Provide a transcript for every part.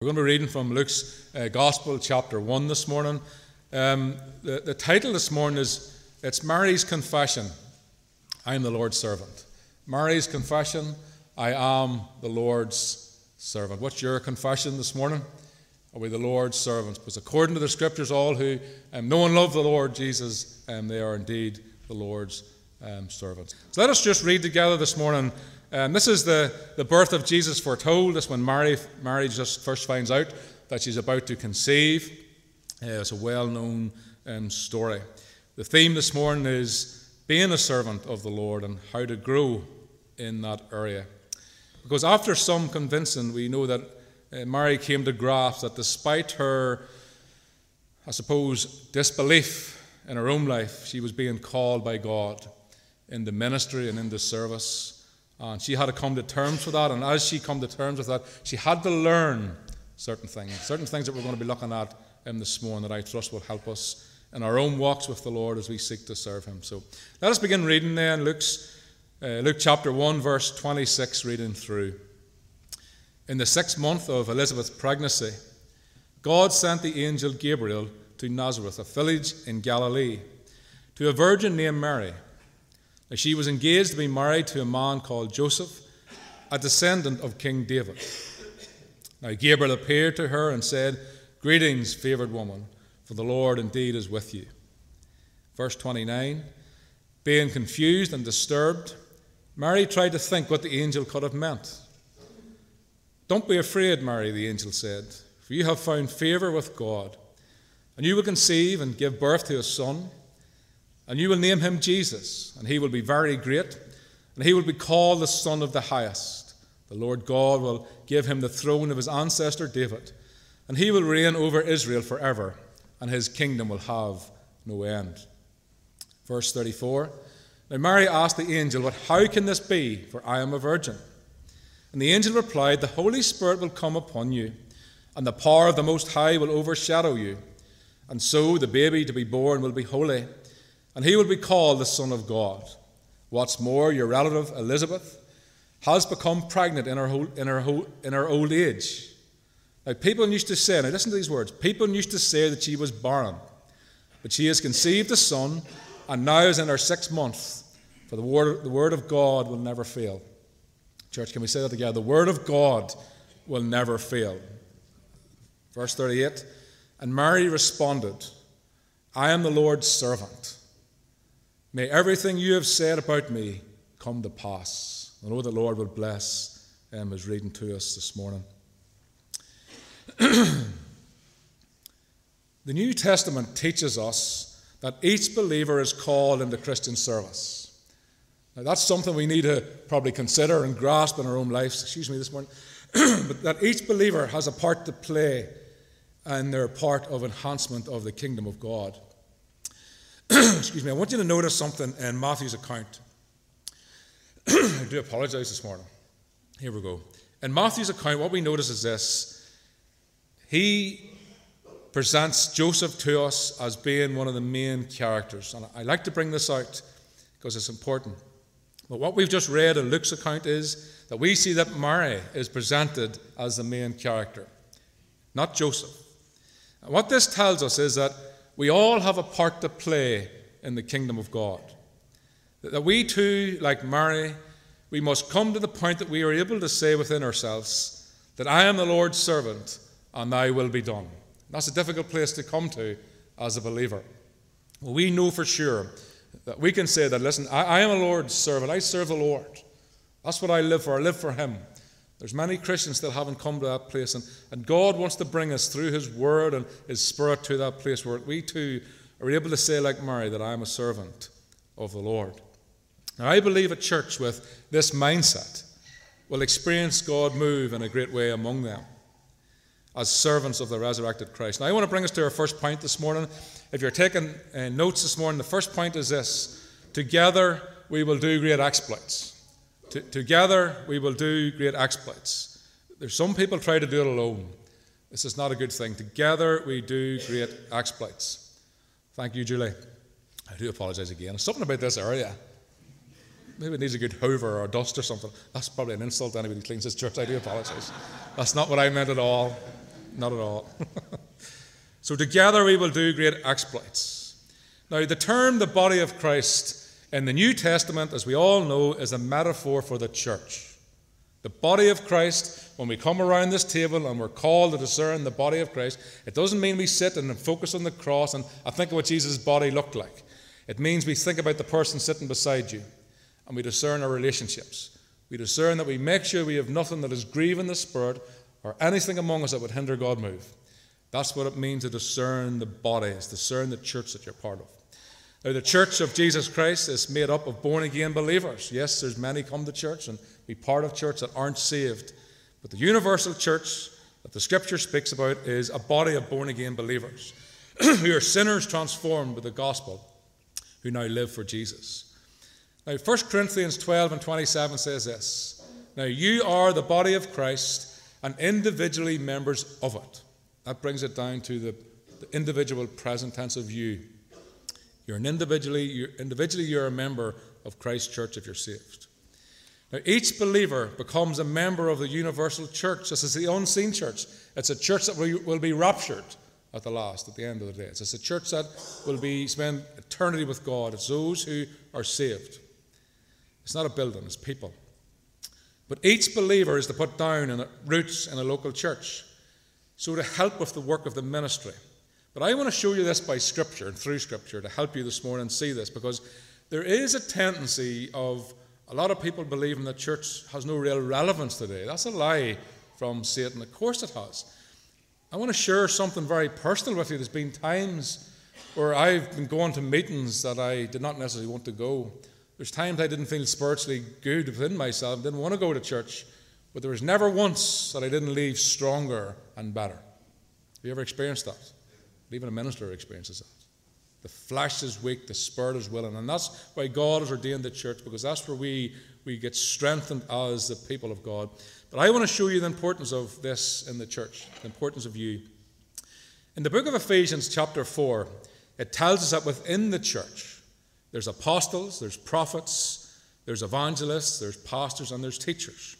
We're going to be reading from Luke's uh, Gospel, chapter 1, this morning. Um, the, the title this morning is It's Mary's Confession I am the Lord's servant. Mary's Confession I am the Lord's servant. What's your confession this morning? Are we the Lord's servants? Because according to the scriptures, all who um, know and love the Lord Jesus, um, they are indeed the Lord's um, servants. So let us just read together this morning um, this is the, the birth of Jesus foretold. This when Mary, Mary just first finds out that she's about to conceive. Uh, it's a well known um, story. The theme this morning is being a servant of the Lord and how to grow in that area. Because after some convincing, we know that uh, Mary came to grasp that despite her, I suppose, disbelief in her own life, she was being called by God in the ministry and in the service. And she had to come to terms with that. And as she come to terms with that, she had to learn certain things, certain things that we're going to be looking at um, this morning that I trust will help us in our own walks with the Lord as we seek to serve Him. So let us begin reading then Luke's, uh, Luke chapter 1, verse 26, reading through. In the sixth month of Elizabeth's pregnancy, God sent the angel Gabriel to Nazareth, a village in Galilee, to a virgin named Mary. She was engaged to be married to a man called Joseph, a descendant of King David. Now, Gabriel appeared to her and said, Greetings, favored woman, for the Lord indeed is with you. Verse 29 Being confused and disturbed, Mary tried to think what the angel could have meant. Don't be afraid, Mary, the angel said, for you have found favor with God, and you will conceive and give birth to a son and you will name him Jesus, and he will be very great, and he will be called the Son of the Highest. The Lord God will give him the throne of his ancestor David, and he will reign over Israel forever, and his kingdom will have no end. Verse 34 Now Mary asked the angel, But how can this be? For I am a virgin. And the angel replied, The Holy Spirit will come upon you, and the power of the Most High will overshadow you. And so the baby to be born will be holy and he will be called the Son of God. What's more, your relative Elizabeth has become pregnant in her, in her, in her old age. Now, people used to say, now listen to these words people used to say that she was barren, but she has conceived a son and now is in her sixth month. For the word, the word of God will never fail. Church, can we say that together? The word of God will never fail. Verse 38 And Mary responded, I am the Lord's servant. May everything you have said about me come to pass. I know the Lord will bless um, his reading to us this morning. the New Testament teaches us that each believer is called into Christian service. Now, that's something we need to probably consider and grasp in our own lives. Excuse me this morning. but that each believer has a part to play in their part of enhancement of the kingdom of God. excuse me, I want you to notice something in Matthew's account. I do apologize this morning. Here we go. In Matthew's account, what we notice is this he presents Joseph to us as being one of the main characters. And I like to bring this out because it's important. But what we've just read in Luke's account is that we see that Mary is presented as the main character, not Joseph. And what this tells us is that we all have a part to play in the kingdom of God. That we too, like Mary, we must come to the point that we are able to say within ourselves that I am the Lord's servant and thy will be done. That's a difficult place to come to as a believer. Well, we know for sure that we can say that, listen, I, I am a Lord's servant. I serve the Lord. That's what I live for. I live for Him. There's many Christians that haven't come to that place, and, and God wants to bring us through His Word and His Spirit to that place where we too are able to say, like Mary, that I am a servant of the Lord. Now, I believe a church with this mindset will experience God move in a great way among them as servants of the resurrected Christ. Now, I want to bring us to our first point this morning. If you're taking uh, notes this morning, the first point is this Together we will do great exploits together we will do great exploits. There's some people try to do it alone. This is not a good thing. Together we do great exploits. Thank you, Julie. I do apologize again. Something about this area. Maybe it needs a good hoover or dust or something. That's probably an insult to anybody who cleans this church. I do apologize. That's not what I meant at all. Not at all. so together we will do great exploits. Now, the term the body of Christ in the New Testament, as we all know, is a metaphor for the church. The body of Christ, when we come around this table and we're called to discern the body of Christ, it doesn't mean we sit and focus on the cross and I think of what Jesus' body looked like. It means we think about the person sitting beside you and we discern our relationships. We discern that we make sure we have nothing that is grieving the Spirit or anything among us that would hinder God move. That's what it means to discern the body, is discern the church that you're part of. Now, the church of Jesus Christ is made up of born again believers. Yes, there's many come to church and be part of church that aren't saved. But the universal church that the scripture speaks about is a body of born again believers who are sinners transformed with the gospel, who now live for Jesus. Now, 1 Corinthians 12 and 27 says this Now, you are the body of Christ and individually members of it. That brings it down to the, the individual present tense of you. You're an individually, you're, individually, you're a member of Christ's church if you're saved. Now, each believer becomes a member of the universal church. This is the unseen church. It's a church that will be raptured at the last, at the end of the day. It's a church that will be spend eternity with God. It's those who are saved. It's not a building, it's people. But each believer is to put down in roots in a local church. So to help with the work of the ministry. But I want to show you this by Scripture and through Scripture to help you this morning see this because there is a tendency of a lot of people believing that church has no real relevance today. That's a lie from Satan. Of course it has. I want to share something very personal with you. There's been times where I've been going to meetings that I did not necessarily want to go. There's times I didn't feel spiritually good within myself, didn't want to go to church, but there was never once that I didn't leave stronger and better. Have you ever experienced that? Even a minister experiences that. The flesh is weak, the spirit is willing. And that's why God has ordained the church, because that's where we, we get strengthened as the people of God. But I want to show you the importance of this in the church, the importance of you. In the book of Ephesians, chapter 4, it tells us that within the church, there's apostles, there's prophets, there's evangelists, there's pastors, and there's teachers.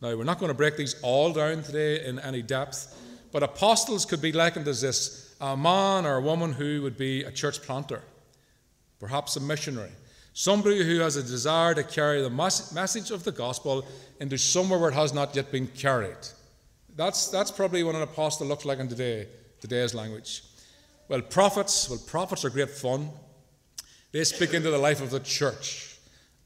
Now, we're not going to break these all down today in any depth, but apostles could be likened as this a man or a woman who would be a church planter, perhaps a missionary, somebody who has a desire to carry the message of the gospel into somewhere where it has not yet been carried. That's, that's probably what an apostle looks like in today, today's language. Well, prophets, well, prophets are great fun. They speak into the life of the church.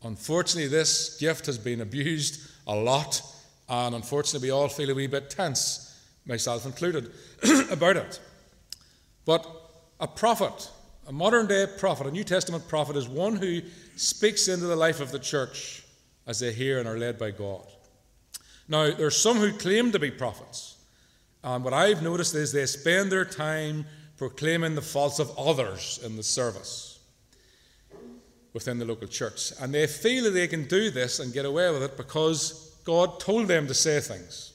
Unfortunately, this gift has been abused a lot, and unfortunately, we all feel a wee bit tense, myself included, about it. But a prophet, a modern day prophet, a New Testament prophet, is one who speaks into the life of the church as they hear and are led by God. Now, there are some who claim to be prophets. And what I've noticed is they spend their time proclaiming the faults of others in the service within the local church. And they feel that they can do this and get away with it because God told them to say things.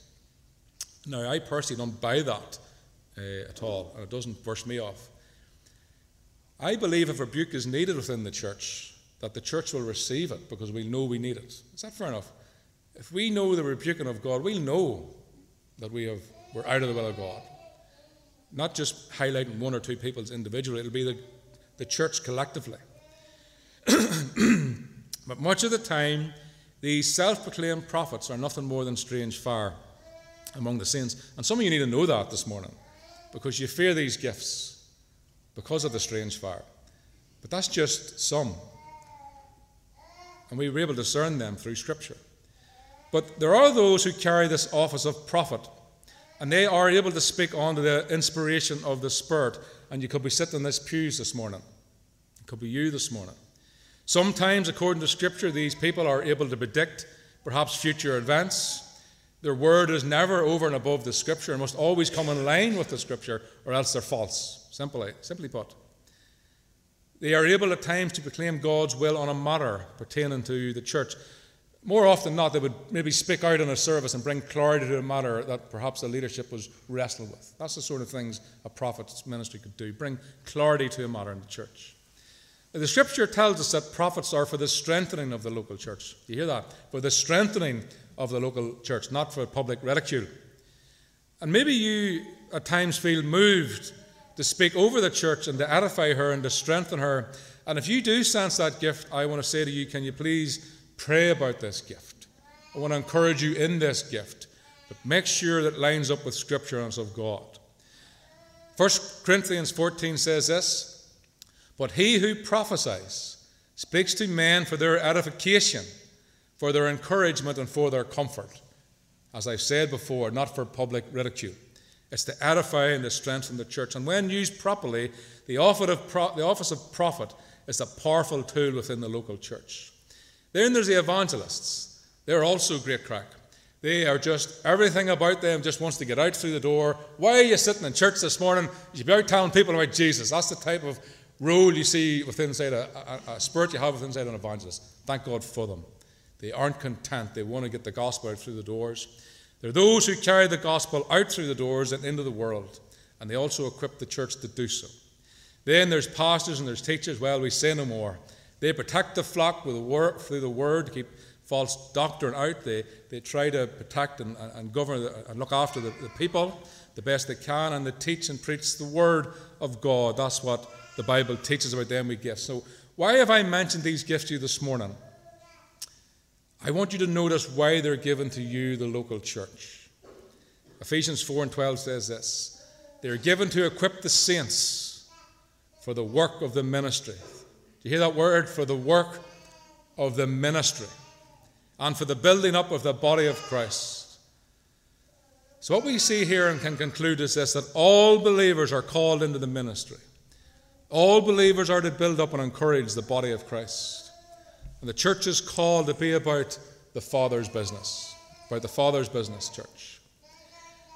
Now, I personally don't buy that uh, at all, and it doesn't burst me off. I believe if rebuke is needed within the church, that the church will receive it because we know we need it. Is that fair enough? If we know the rebuking of God, we'll know that we have, we're out of the will of God. Not just highlighting one or two people's individually, it'll be the, the church collectively. but much of the time, these self proclaimed prophets are nothing more than strange fire among the saints. And some of you need to know that this morning because you fear these gifts because of the strange fire. But that's just some. And we were able to discern them through Scripture. But there are those who carry this office of prophet, and they are able to speak under the inspiration of the Spirit. And you could be sitting in this pews this morning. It could be you this morning. Sometimes, according to Scripture, these people are able to predict perhaps future events their word is never over and above the scripture and must always come in line with the scripture, or else they're false, simply, eh? simply put. They are able at times to proclaim God's will on a matter pertaining to the church. More often than not, they would maybe speak out in a service and bring clarity to a matter that perhaps the leadership was wrestling with. That's the sort of things a prophet's ministry could do bring clarity to a matter in the church. The scripture tells us that prophets are for the strengthening of the local church. You hear that? For the strengthening of the local church, not for public ridicule. And maybe you at times feel moved to speak over the church and to edify her and to strengthen her. And if you do sense that gift, I want to say to you, can you please pray about this gift? I want to encourage you in this gift, but make sure that it lines up with Scripture and of God. 1 Corinthians 14 says this But he who prophesies speaks to men for their edification, for their encouragement, and for their comfort as I've said before, not for public ridicule. It's to edify and to strengthen the church. And when used properly, the office of prophet is a powerful tool within the local church. Then there's the evangelists. They're also great crack. They are just, everything about them just wants to get out through the door. Why are you sitting in church this morning? You should be out telling people about Jesus. That's the type of role you see within, inside a, a, a spirit you have within inside an evangelist. Thank God for them. They aren't content. They want to get the gospel out through the doors. There are those who carry the gospel out through the doors and into the world, and they also equip the church to do so. Then there's pastors and there's teachers. Well, we say no more. They protect the flock with the word, through the word to keep false doctrine out. They, they try to protect and, and govern and look after the, the people the best they can, and they teach and preach the word of God. That's what the Bible teaches about them we gifts. So, why have I mentioned these gifts to you this morning? I want you to notice why they're given to you, the local church. Ephesians 4 and 12 says this They're given to equip the saints for the work of the ministry. Do you hear that word? For the work of the ministry and for the building up of the body of Christ. So, what we see here and can conclude is this that all believers are called into the ministry. All believers are to build up and encourage the body of Christ. And the church is called to be about the Father's business, about the Father's business, church.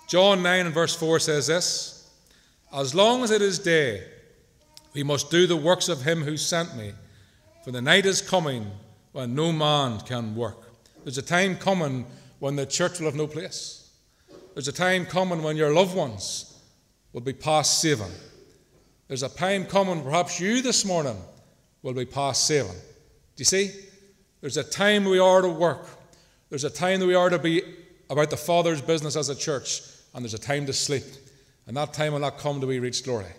John 9 and verse 4 says this As long as it is day, we must do the works of him who sent me, for the night is coming when no man can work. There's a time coming when the church will have no place. There's a time coming when your loved ones will be past saving. There's a time coming, perhaps you this morning will be past saving. You see? There's a time we are to work. There's a time that we are to be about the Father's business as a church, and there's a time to sleep. And that time will not come till we reach glory.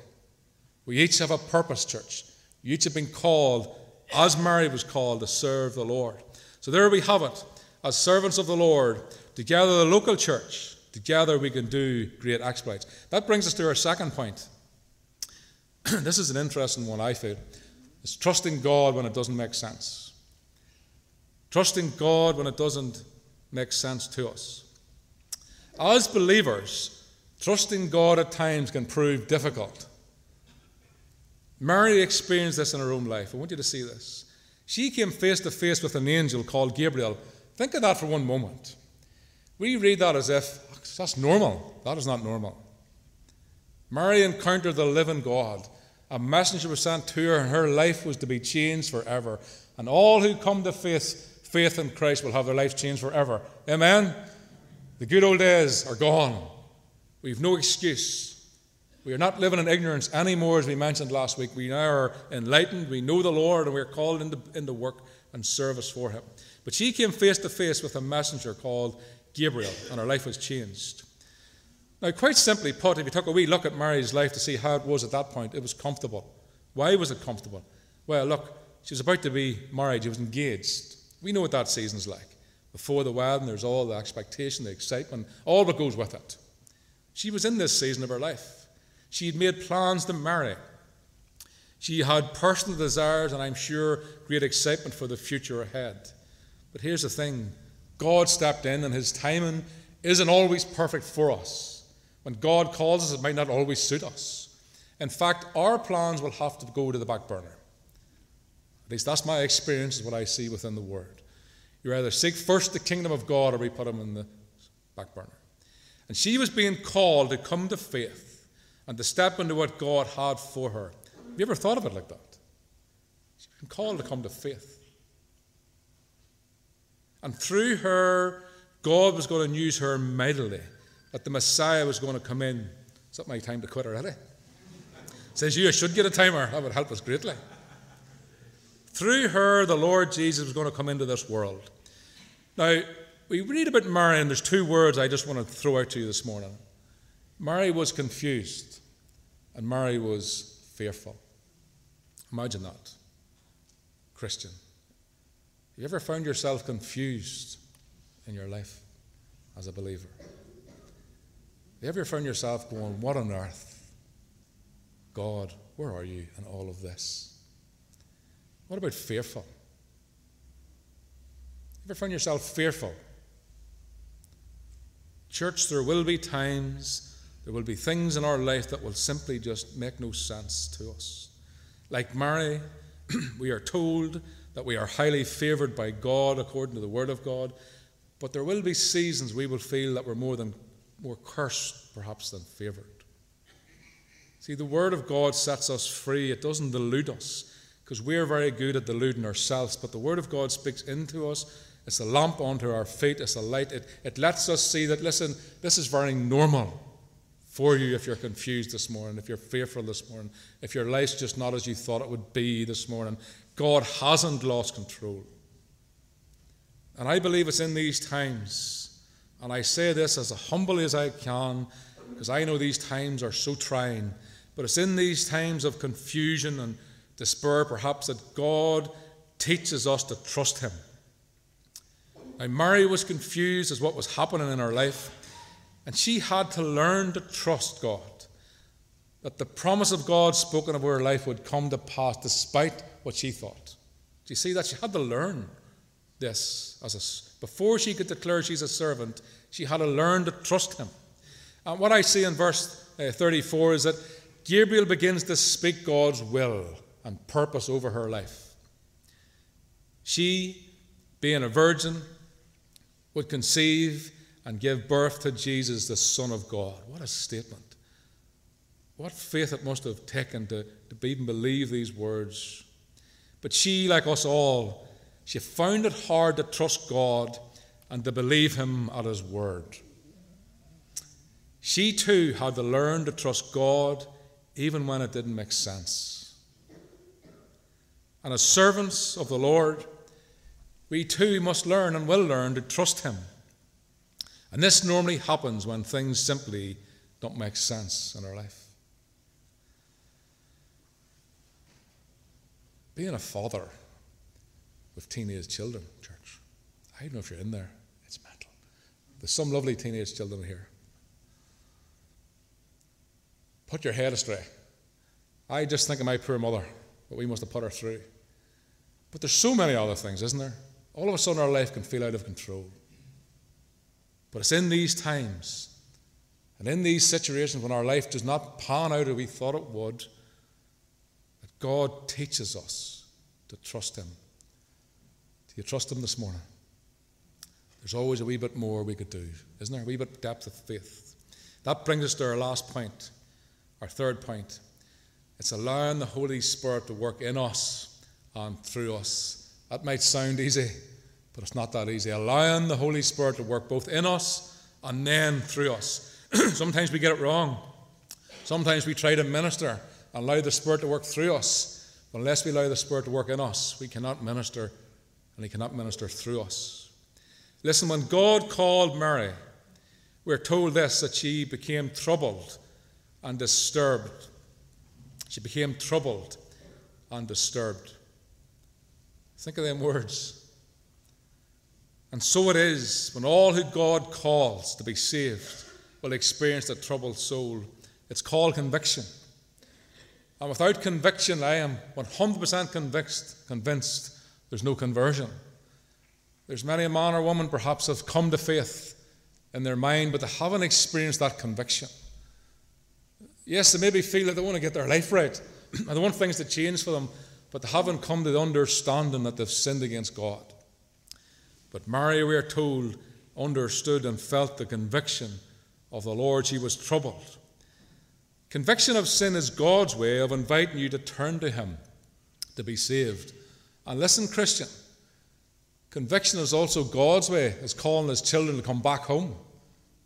We each have a purpose, church. You each have been called, as Mary was called, to serve the Lord. So there we have it. As servants of the Lord, together the local church, together we can do great exploits. That brings us to our second point. this is an interesting one, I feel. It's trusting God when it doesn't make sense. Trusting God when it doesn't make sense to us. As believers, trusting God at times can prove difficult. Mary experienced this in her own life. I want you to see this. She came face to face with an angel called Gabriel. Think of that for one moment. We read that as if that's normal. That is not normal. Mary encountered the living God. A messenger was sent to her, and her life was to be changed forever. And all who come to faith, faith in Christ will have their lives changed forever. Amen? The good old days are gone. We have no excuse. We are not living in ignorance anymore, as we mentioned last week. We now are enlightened. We know the Lord, and we are called into, into work and service for Him. But she came face to face with a messenger called Gabriel, and her life was changed. Now, quite simply put, if you took a wee look at Mary's life to see how it was at that point, it was comfortable. Why was it comfortable? Well, look, she was about to be married, she was engaged. We know what that season's like. Before the wedding, there's all the expectation, the excitement, all that goes with it. She was in this season of her life. She had made plans to marry. She had personal desires, and I'm sure great excitement for the future ahead. But here's the thing God stepped in, and His timing isn't always perfect for us. When God calls us, it might not always suit us. In fact, our plans will have to go to the back burner. At least that's my experience, is what I see within the Word. You either seek first the kingdom of God or we put him in the back burner. And she was being called to come to faith and to step into what God had for her. Have you ever thought of it like that? She's been called to come to faith. And through her, God was going to use her mightily that the Messiah was going to come in. It's not my time to quit already? Says you, should get a timer. That would help us greatly. Through her, the Lord Jesus was going to come into this world. Now, we read about Mary, and there's two words I just want to throw out to you this morning. Mary was confused and Mary was fearful. Imagine that. Christian. Have you ever found yourself confused in your life as a believer? Have you ever found yourself going, What on earth? God, where are you in all of this? What about fearful? Ever found yourself fearful? Church, there will be times, there will be things in our life that will simply just make no sense to us. Like Mary, we are told that we are highly favoured by God according to the Word of God, but there will be seasons we will feel that we're more than more cursed perhaps than favoured. See, the Word of God sets us free. It doesn't delude us because we're very good at deluding ourselves, but the Word of God speaks into us it's a lamp unto our feet. It's a light. It, it lets us see that, listen, this is very normal for you if you're confused this morning, if you're fearful this morning, if your life's just not as you thought it would be this morning. God hasn't lost control. And I believe it's in these times, and I say this as humbly as I can, because I know these times are so trying, but it's in these times of confusion and despair, perhaps, that God teaches us to trust Him. Now, Mary was confused as what was happening in her life, and she had to learn to trust God. That the promise of God spoken of her life would come to pass despite what she thought. Do you see that? She had to learn this as a, before she could declare she's a servant, she had to learn to trust him. And what I see in verse uh, 34 is that Gabriel begins to speak God's will and purpose over her life. She, being a virgin, would conceive and give birth to Jesus, the Son of God. What a statement. What faith it must have taken to, to even believe these words. But she, like us all, she found it hard to trust God and to believe Him at His word. She too had to learn to trust God even when it didn't make sense. And as servants of the Lord, we too must learn and will learn to trust Him. And this normally happens when things simply don't make sense in our life. Being a father with teenage children, church, I don't know if you're in there, it's mental. There's some lovely teenage children here. Put your head astray. I just think of my poor mother, what we must have put her through. But there's so many other things, isn't there? all of a sudden our life can feel out of control. But it's in these times and in these situations when our life does not pan out as we thought it would that God teaches us to trust Him. Do you trust Him this morning? There's always a wee bit more we could do, isn't there? A wee bit depth of faith. That brings us to our last point, our third point. It's allowing the Holy Spirit to work in us and through us that might sound easy, but it's not that easy. Allowing the Holy Spirit to work both in us and then through us. Sometimes we get it wrong. Sometimes we try to minister and allow the Spirit to work through us. But unless we allow the Spirit to work in us, we cannot minister, and He cannot minister through us. Listen, when God called Mary, we're told this that she became troubled and disturbed. She became troubled and disturbed. Think of them words. And so it is when all who God calls to be saved will experience a troubled soul. It's called conviction. And without conviction, I am 100% convinced, convinced there's no conversion. There's many a man or woman perhaps have come to faith in their mind, but they haven't experienced that conviction. Yes, they maybe feel that they want to get their life right and they want things to change for them, but they haven't come to the understanding that they've sinned against God. But Mary, we are told, understood and felt the conviction of the Lord. She was troubled. Conviction of sin is God's way of inviting you to turn to Him to be saved. And listen, Christian, conviction is also God's way as calling His children to come back home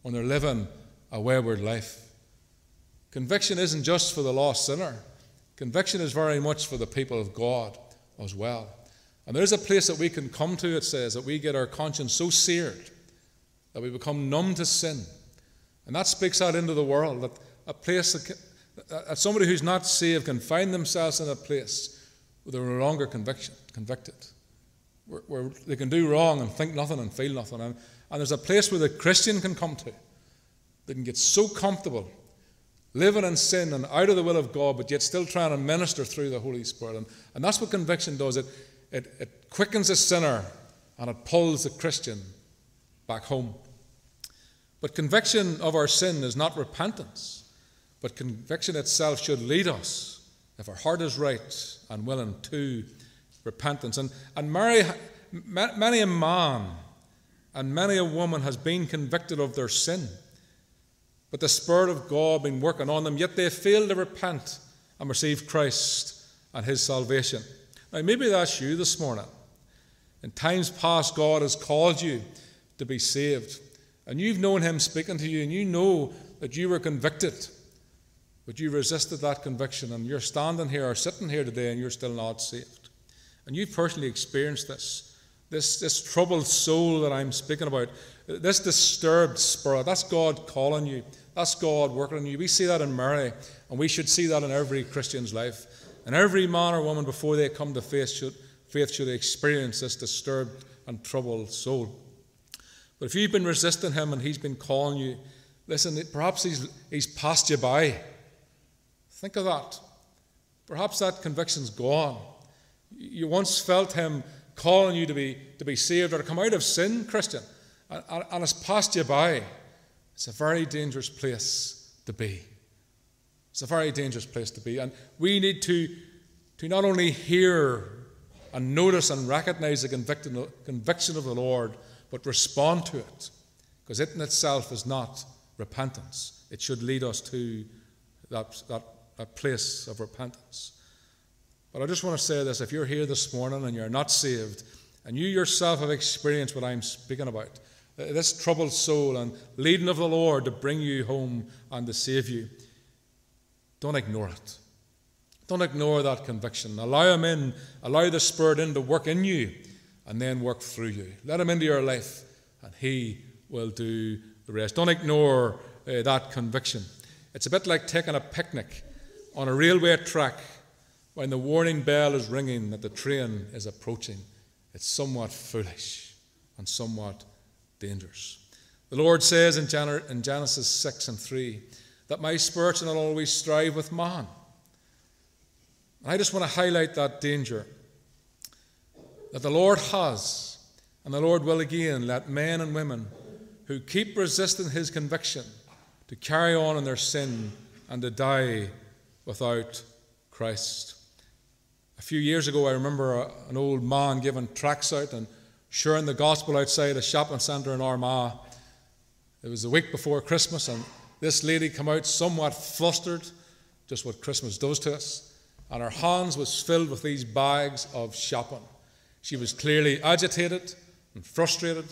when they're living a wayward life. Conviction isn't just for the lost sinner, Conviction is very much for the people of God as well. And there's a place that we can come to, it says, that we get our conscience so seared that we become numb to sin And that speaks out into the world that a place that, that somebody who's not saved can find themselves in a place where they're no longer conviction, convicted, where, where, they can do wrong and think nothing and feel nothing. And, and there's a place where the Christian can come to. They can get so comfortable living in sin and out of the will of God, but yet still trying to minister through the Holy Spirit. And, and that's what conviction does it, it, it quickens a sinner and it pulls the Christian back home. But conviction of our sin is not repentance, but conviction itself should lead us, if our heart is right and willing, to repentance. And, and Mary, many a man and many a woman has been convicted of their sin, but the Spirit of God been working on them, yet they fail to repent and receive Christ and His salvation. Now, maybe that's you this morning. In times past, God has called you to be saved. And you've known Him speaking to you, and you know that you were convicted, but you resisted that conviction, and you're standing here or sitting here today, and you're still not saved. And you've personally experienced this. This, this troubled soul that I'm speaking about, this disturbed spirit, that's God calling you. That's God working on you. We see that in Mary, and we should see that in every Christian's life. And every man or woman, before they come to faith, should, faith should experience this disturbed and troubled soul. But if you've been resisting him and he's been calling you, listen, perhaps he's, he's passed you by. Think of that. Perhaps that conviction's gone. You once felt him calling you to be, to be saved or to come out of sin, Christian, and, and it's passed you by. It's a very dangerous place to be. It's a very dangerous place to be. And we need to, to not only hear and notice and recognize the conviction, of the Lord, but respond to it. Because it in itself is not repentance. It should lead us to that, that, that place of repentance. But I just want to say this if you're here this morning and you're not saved, and you yourself have experienced what I'm speaking about, uh, this troubled soul and leading of the Lord to bring you home and to save you, don't ignore it. Don't ignore that conviction. Allow Him in, allow the Spirit in to work in you and then work through you. Let Him into your life, and He will do the rest. Don't ignore uh, that conviction. It's a bit like taking a picnic on a railway track when the warning bell is ringing that the train is approaching. It's somewhat foolish and somewhat dangerous. The Lord says in Genesis 6 and 3 that my spirit shall not always strive with man. And I just want to highlight that danger that the Lord has, and the Lord will again let men and women who keep resisting his conviction to carry on in their sin and to die without Christ. A few years ago, I remember a, an old man giving tracts out and sharing the gospel outside a shopping centre in Armagh. It was the week before Christmas, and this lady came out somewhat flustered, just what Christmas does to us, and her hands was filled with these bags of shopping. She was clearly agitated and frustrated.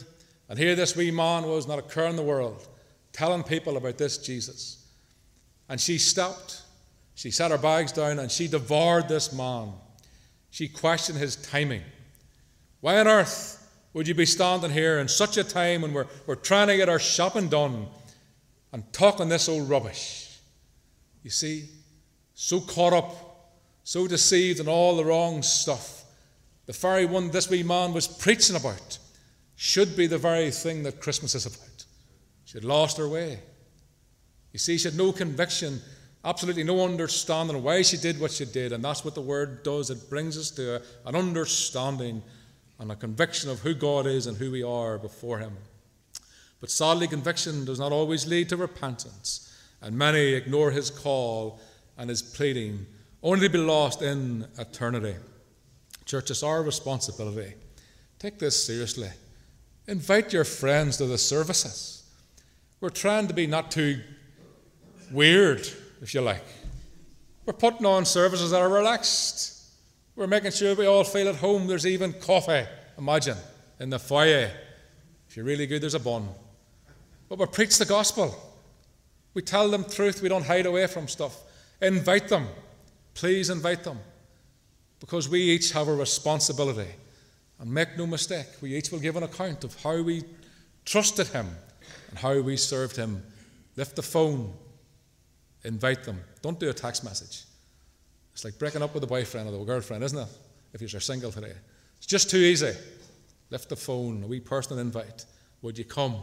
And here this wee man was, not a care in the world, telling people about this Jesus. And she stopped. She set her bags down and she devoured this man. She questioned his timing. Why on earth would you be standing here in such a time when we're, we're trying to get our shopping done and talking this old rubbish? You see, so caught up, so deceived in all the wrong stuff the very one this wee man was preaching about, should be the very thing that Christmas is about. She had lost her way. You see, she had no conviction, absolutely no understanding of why she did what she did, and that's what the Word does. It brings us to an understanding and a conviction of who God is and who we are before Him. But sadly, conviction does not always lead to repentance, and many ignore His call and His pleading, only to be lost in eternity. Church, it's our responsibility. Take this seriously. Invite your friends to the services. We're trying to be not too weird, if you like. We're putting on services that are relaxed. We're making sure we all feel at home. There's even coffee, imagine, in the foyer. If you're really good, there's a bun. But we preach the gospel. We tell them truth. We don't hide away from stuff. Invite them. Please invite them because we each have a responsibility. And make no mistake, we each will give an account of how we trusted Him and how we served Him Lift the phone. Invite them. Don't do a text message. It's like breaking up with a boyfriend or the girlfriend, isn't it? If you're single today. It's just too easy. Lift the phone, a wee personal invite. Would you come?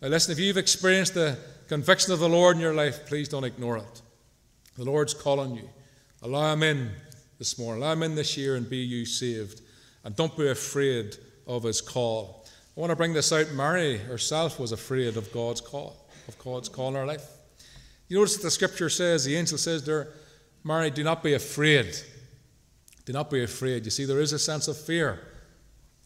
Now, listen, if you've experienced the conviction of the Lord in your life, please don't ignore it. The Lord's calling you. Allow Him in this morning. Allow Him in this year and be you saved. And don't be afraid of His call. I want to bring this out. Mary herself was afraid of God's call, of God's call in her life. You notice that the scripture says, the angel says there, Mary, do not be afraid. Do not be afraid. You see, there is a sense of fear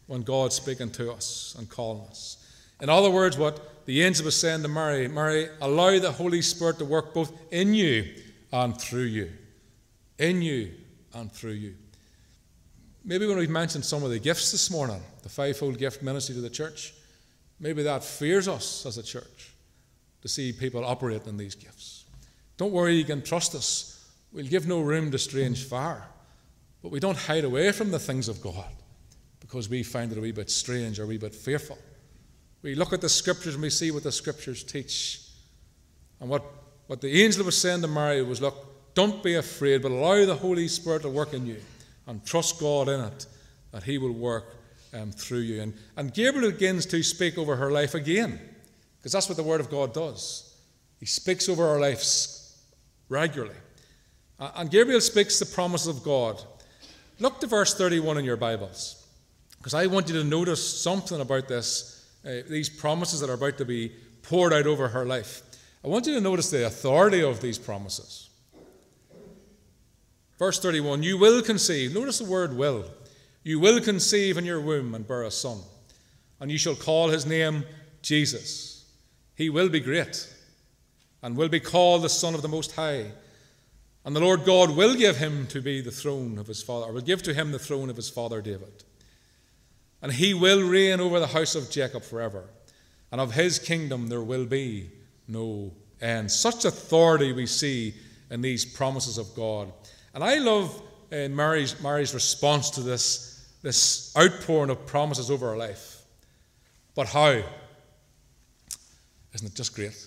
when God's speaking to us and calling us. In other words, what the angel was saying to Mary, Mary, allow the Holy Spirit to work both in you and through you. In you and through you. Maybe when we've mentioned some of the gifts this morning, the fivefold gift ministry to the church, maybe that fears us as a church to see people operating in these gifts. Don't worry, you can trust us. We'll give no room to strange fire. But we don't hide away from the things of God because we find it a wee bit strange or a wee bit fearful. We look at the scriptures and we see what the scriptures teach. And what, what the angel was saying to Mary was, Look, don't be afraid, but allow the Holy Spirit to work in you and trust God in it, that He will work um, through you. And, and Gabriel begins to speak over her life again, because that's what the Word of God does. He speaks over our lives regularly. And Gabriel speaks the promises of God. Look to verse 31 in your Bibles, because I want you to notice something about this, uh, these promises that are about to be poured out over her life. I want you to notice the authority of these promises. Verse 31 You will conceive. Notice the word will. You will conceive in your womb and bear a son, and you shall call his name Jesus. He will be great and will be called the Son of the Most High. And the Lord God will give him to be the throne of his father, or will give to him the throne of his father David. And he will reign over the house of Jacob forever, and of his kingdom there will be no end. Such authority we see in these promises of God. And I love uh, Mary's, Mary's response to this, this outpouring of promises over her life. But how? Isn't it just great?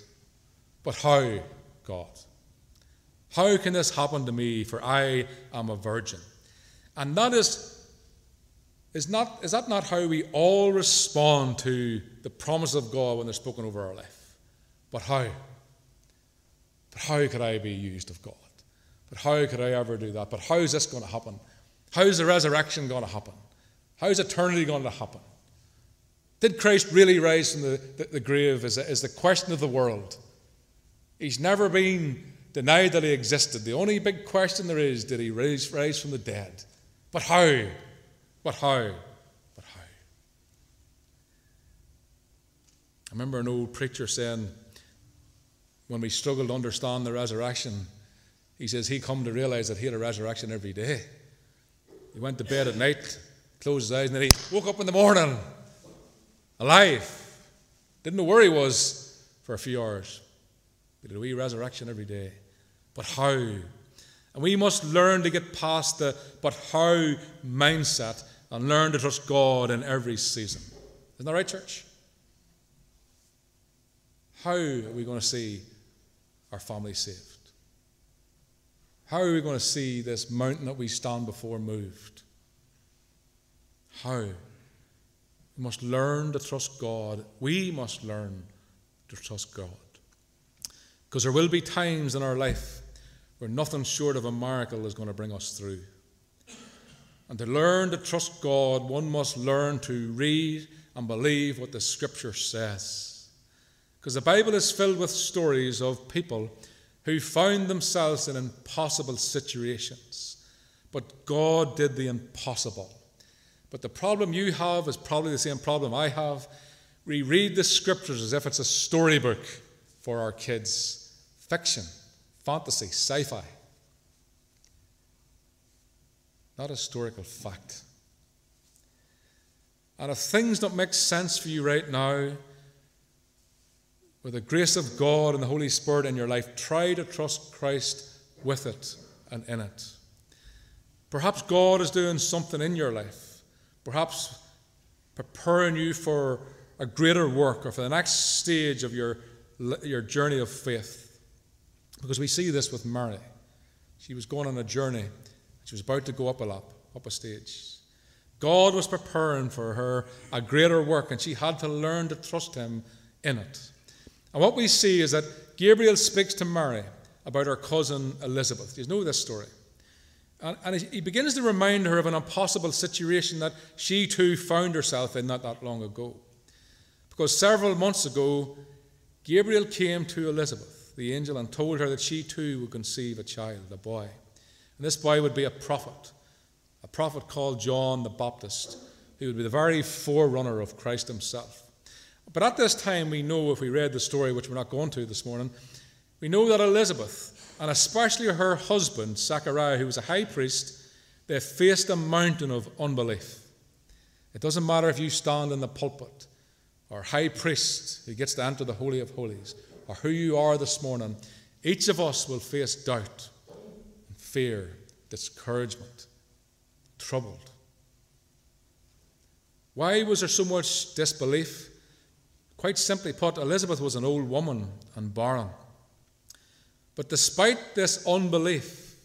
But how, God? How can this happen to me? For I am a virgin. And that is, is, not, is that not how we all respond to the promise of God when they're spoken over our life? But how? But how could I be used of God? But how could I ever do that? But how is this going to happen? How is the resurrection going to happen? How is eternity going to happen? Did Christ really rise from the, the, the grave? Is, is the question of the world. He's never been denied that he existed. The only big question there is did he rise, rise from the dead? But how? But how? But how? I remember an old preacher saying, when we struggled to understand the resurrection, he says he come to realize that he had a resurrection every day. He went to bed at night, closed his eyes, and then he woke up in the morning, alive. Didn't know where he was for a few hours. He had a wee resurrection every day. But how? And we must learn to get past the but how mindset and learn to trust God in every season. Isn't that right, church? How are we going to see our family saved? How are we going to see this mountain that we stand before moved? How? We must learn to trust God. We must learn to trust God. Because there will be times in our life where nothing short of a miracle is going to bring us through. And to learn to trust God, one must learn to read and believe what the Scripture says. Because the Bible is filled with stories of people who found themselves in impossible situations. But God did the impossible. But the problem you have is probably the same problem I have. We read the scriptures as if it's a storybook for our kids fiction, fantasy, sci fi. Not historical fact. And if things don't make sense for you right now, with the grace of God and the Holy Spirit in your life, try to trust Christ with it and in it. Perhaps God is doing something in your life, perhaps preparing you for a greater work or for the next stage of your your journey of faith. Because we see this with Mary. She was going on a journey. She was about to go up a lap, up a stage. God was preparing for her a greater work, and she had to learn to trust Him in it. And what we see is that Gabriel speaks to Mary about her cousin Elizabeth. You know this story. And, and he begins to remind her of an impossible situation that she too found herself in not that long ago. Because several months ago, Gabriel came to Elizabeth, the angel, and told her that she too would conceive a child, a boy. And this boy would be a prophet, a prophet called John the Baptist, who would be the very forerunner of Christ himself. But at this time, we know, if we read the story, which we're not going to this morning, we know that Elizabeth, and especially her husband, Zachariah, who was a high priest, they faced a mountain of unbelief. It doesn't matter if you stand in the pulpit or high priest who gets to enter the Holy of Holies or who you are this morning, each of us will face doubt, and fear, discouragement, troubled. Why was there so much disbelief? Quite simply put, Elizabeth was an old woman and barren. But despite this unbelief,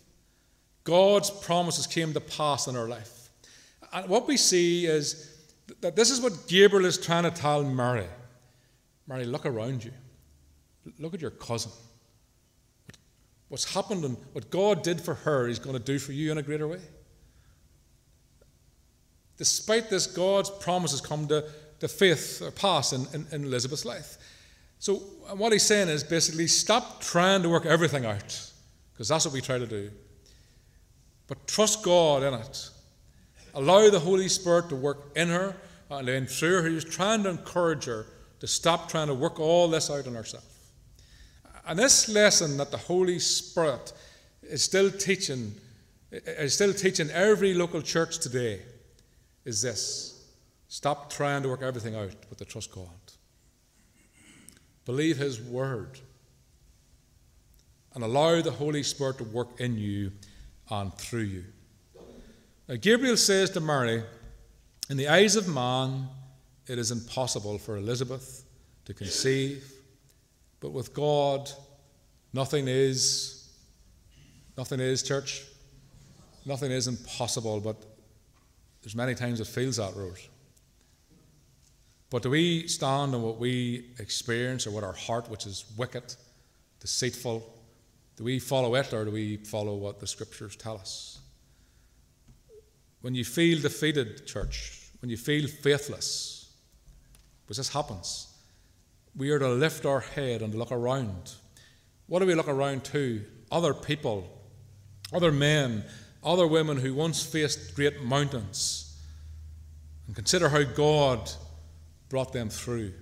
God's promises came to pass in her life. And what we see is that this is what Gabriel is trying to tell Mary. Mary, look around you. Look at your cousin. What's happened and what God did for her, He's going to do for you in a greater way. Despite this, God's promises come to, to faith or pass in, in, in Elizabeth's life. So, uh, what he's saying is basically stop trying to work everything out, because that's what we try to do. But trust God in it. Allow the Holy Spirit to work in her and then through her. He's trying to encourage her to stop trying to work all this out on herself. And this lesson that the Holy Spirit is still teaching, is still teaching every local church today, is this: stop trying to work everything out, but to trust God. Believe His Word. And allow the Holy Spirit to work in you and through you. Now, Gabriel says to Mary, In the eyes of man, it is impossible for Elizabeth to conceive, but with God, nothing is. Nothing is, church. Nothing is impossible, but there's many times it feels that road. But do we stand on what we experience or what our heart, which is wicked, deceitful, do we follow it or do we follow what the scriptures tell us? When you feel defeated, church, when you feel faithless, because this happens, we are to lift our head and look around. What do we look around to? Other people, other men, other women who once faced great mountains, and consider how God brought them through.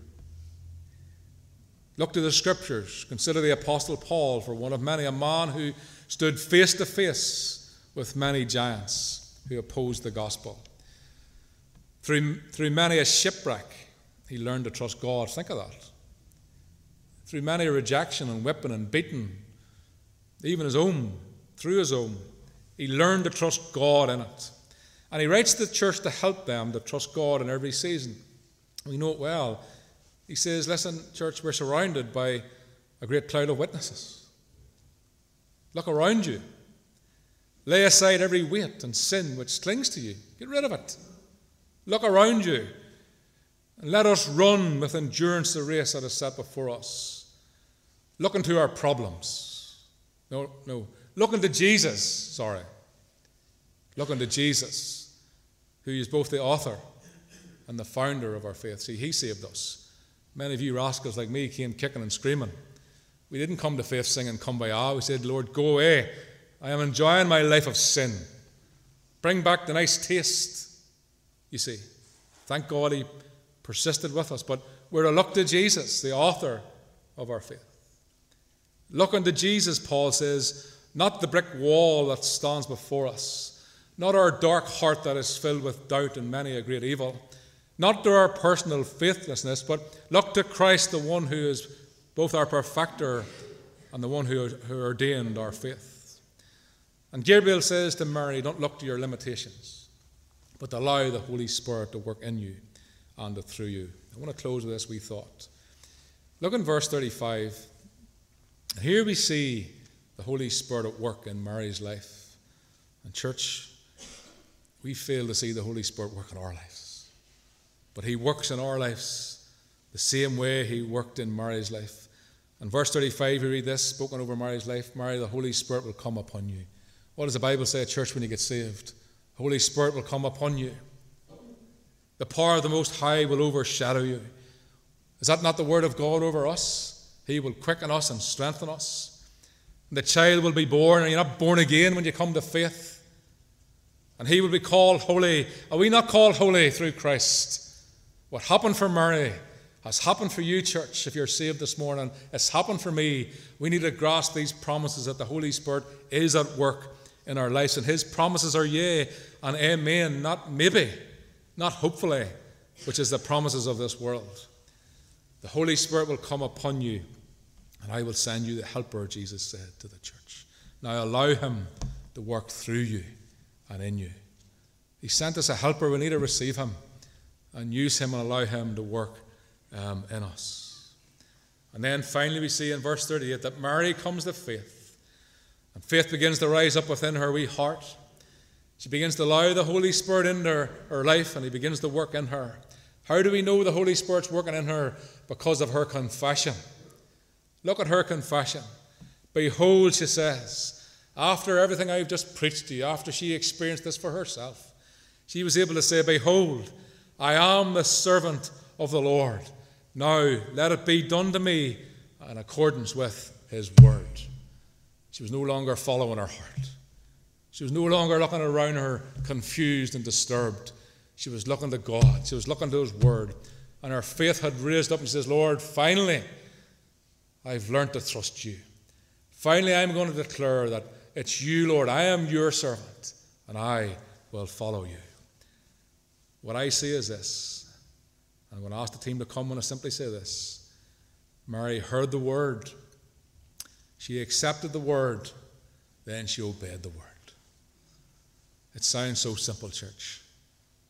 Look to the scriptures. Consider the Apostle Paul for one of many, a man who stood face to face with many giants who opposed the gospel. Through, through many a shipwreck, he learned to trust God. Think of that. Through many a rejection and whipping and beating, even his own, through his own, he learned to trust God in it. And he writes to the church to help them to trust God in every season. We know it well. He says, Listen, church, we're surrounded by a great cloud of witnesses. Look around you. Lay aside every weight and sin which clings to you. Get rid of it. Look around you. And let us run with endurance the race that is set before us. Look into our problems. No, no. Look into Jesus. Sorry. Look into Jesus, who is both the author and the founder of our faith. See, he saved us. Many of you rascals like me came kicking and screaming. We didn't come to faith singing Kumbaya. We said, Lord, go away. I am enjoying my life of sin. Bring back the nice taste. You see, thank God he persisted with us. But we're to look to Jesus, the author of our faith. Look unto Jesus, Paul says, not the brick wall that stands before us, not our dark heart that is filled with doubt and many a great evil, not to our personal faithlessness, but look to Christ, the one who is both our perfecter and the one who, who ordained our faith. And Gabriel says to Mary, Don't look to your limitations, but allow the Holy Spirit to work in you and through you. I want to close with this wee thought. Look in verse 35. Here we see the Holy Spirit at work in Mary's life. And, church, we fail to see the Holy Spirit work in our lives. But He works in our lives the same way He worked in Mary's life. In verse 35, we read this spoken over Mary's life Mary, the Holy Spirit will come upon you. What does the Bible say at church when you get saved? The Holy Spirit will come upon you. The power of the Most High will overshadow you. Is that not the word of God over us? He will quicken us and strengthen us. The child will be born, and you're not born again when you come to faith. And he will be called holy. Are we not called holy through Christ? What happened for Mary has happened for you, church, if you're saved this morning. It's happened for me. We need to grasp these promises that the Holy Spirit is at work in our lives. And his promises are yea and amen, not maybe, not hopefully, which is the promises of this world. The Holy Spirit will come upon you and I will send you the helper, Jesus said to the church. Now allow him to work through you and in you. He sent us a helper. We need to receive him and use him and allow him to work um, in us. And then finally, we see in verse 38 that Mary comes to faith. And faith begins to rise up within her wee heart. She begins to allow the Holy Spirit into her, her life and he begins to work in her. How do we know the Holy Spirit's working in her? Because of her confession. Look at her confession. Behold, she says, after everything I've just preached to you, after she experienced this for herself, she was able to say, Behold, I am the servant of the Lord. Now let it be done to me in accordance with his word. She was no longer following her heart. She was no longer looking around her confused and disturbed. She was looking to God. She was looking to his word. And her faith had raised up and says, Lord, finally, I've learned to trust you. Finally, I'm going to declare that it's you, Lord. I am your servant, and I will follow you. What I say is this. I'm going to ask the team to come and I simply say this. Mary heard the word. She accepted the word. Then she obeyed the word. It sounds so simple, church.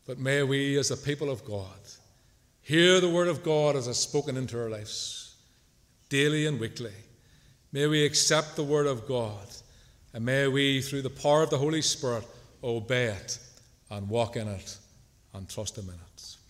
But may we, as the people of God, hear the word of God as it's spoken into our lives daily and weekly. May we accept the Word of God, and may we, through the power of the Holy Spirit, obey it and walk in it and trust Him in it.